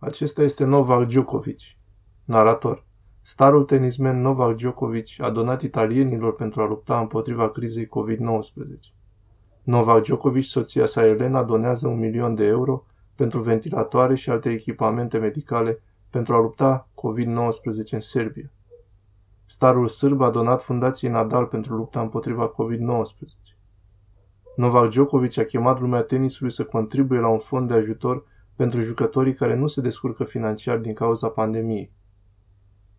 Acesta este Novak Djokovic. Narator. Starul tenismen Novak Djokovic a donat italienilor pentru a lupta împotriva crizei COVID-19. Novak Djokovic, soția sa Elena, donează un milion de euro pentru ventilatoare și alte echipamente medicale pentru a lupta COVID-19 în Serbia. Starul sârb a donat fundației Nadal pentru lupta împotriva COVID-19. Novak Djokovic a chemat lumea tenisului să contribuie la un fond de ajutor pentru jucătorii care nu se descurcă financiar din cauza pandemiei.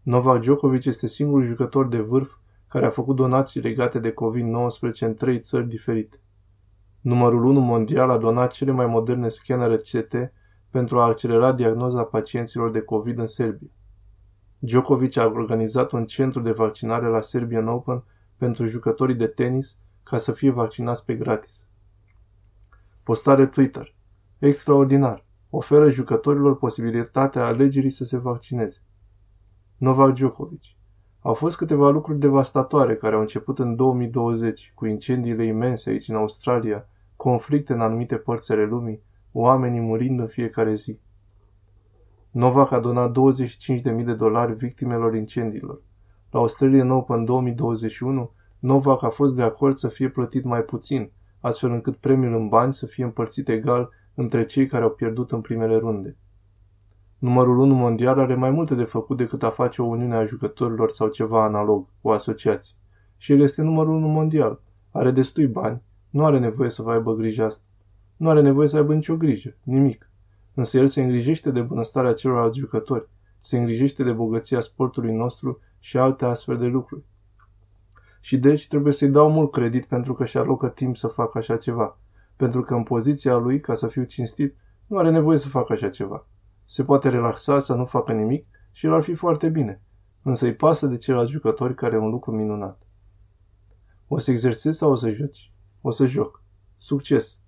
Novak Djokovic este singurul jucător de vârf care a făcut donații legate de COVID-19 în trei țări diferite. Numărul 1 mondial a donat cele mai moderne scanere CT pentru a accelera diagnoza pacienților de COVID în Serbia. Djokovic a organizat un centru de vaccinare la Serbian Open pentru jucătorii de tenis ca să fie vaccinați pe gratis. Postare Twitter. Extraordinar. Oferă jucătorilor posibilitatea alegerii să se vaccineze. Novak Djokovic. Au fost câteva lucruri devastatoare care au început în 2020, cu incendiile imense aici în Australia, conflicte în anumite părți ale lumii, oamenii murind în fiecare zi. Novak a donat 25.000 de dolari victimelor incendiilor. La Australian Open 2021, Novak a fost de acord să fie plătit mai puțin, astfel încât premiul în bani să fie împărțit egal între cei care au pierdut în primele runde. Numărul 1 mondial are mai multe de făcut decât a face o uniune a jucătorilor sau ceva analog, o asociație. Și el este numărul 1 mondial. Are destui bani, nu are nevoie să vă aibă grijă asta. Nu are nevoie să aibă nicio grijă, nimic. Însă el se îngrijește de bunăstarea celorlalți jucători, se îngrijește de bogăția sportului nostru și alte astfel de lucruri. Și deci trebuie să-i dau mult credit pentru că și alocă timp să facă așa ceva. Pentru că în poziția lui, ca să fiu cinstit, nu are nevoie să facă așa ceva. Se poate relaxa să nu facă nimic și el ar fi foarte bine. Însă îi pasă de ceilalți jucători care e un lucru minunat. O să exersezi sau o să joci? O să joc. Succes.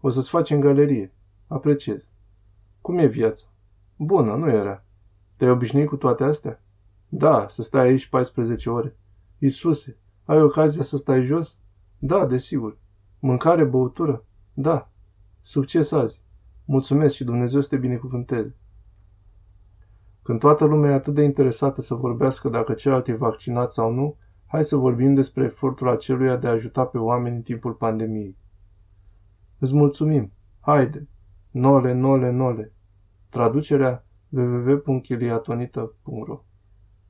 O să-ți faci în galerie. Apreciez. Cum e viața? Bună, nu era. Te-ai obișnuit cu toate astea? Da, să stai aici 14 ore. Isuse, ai ocazia să stai jos? Da, desigur. Mâncare, băutură? Da. Succes azi. Mulțumesc și Dumnezeu să te binecuvânteze. Când toată lumea e atât de interesată să vorbească dacă celălalt e vaccinat sau nu, hai să vorbim despre efortul aceluia de a ajuta pe oameni în timpul pandemiei. Îți mulțumim. Haide. Nole, nole, nole. Traducerea www.chiliatonita.ro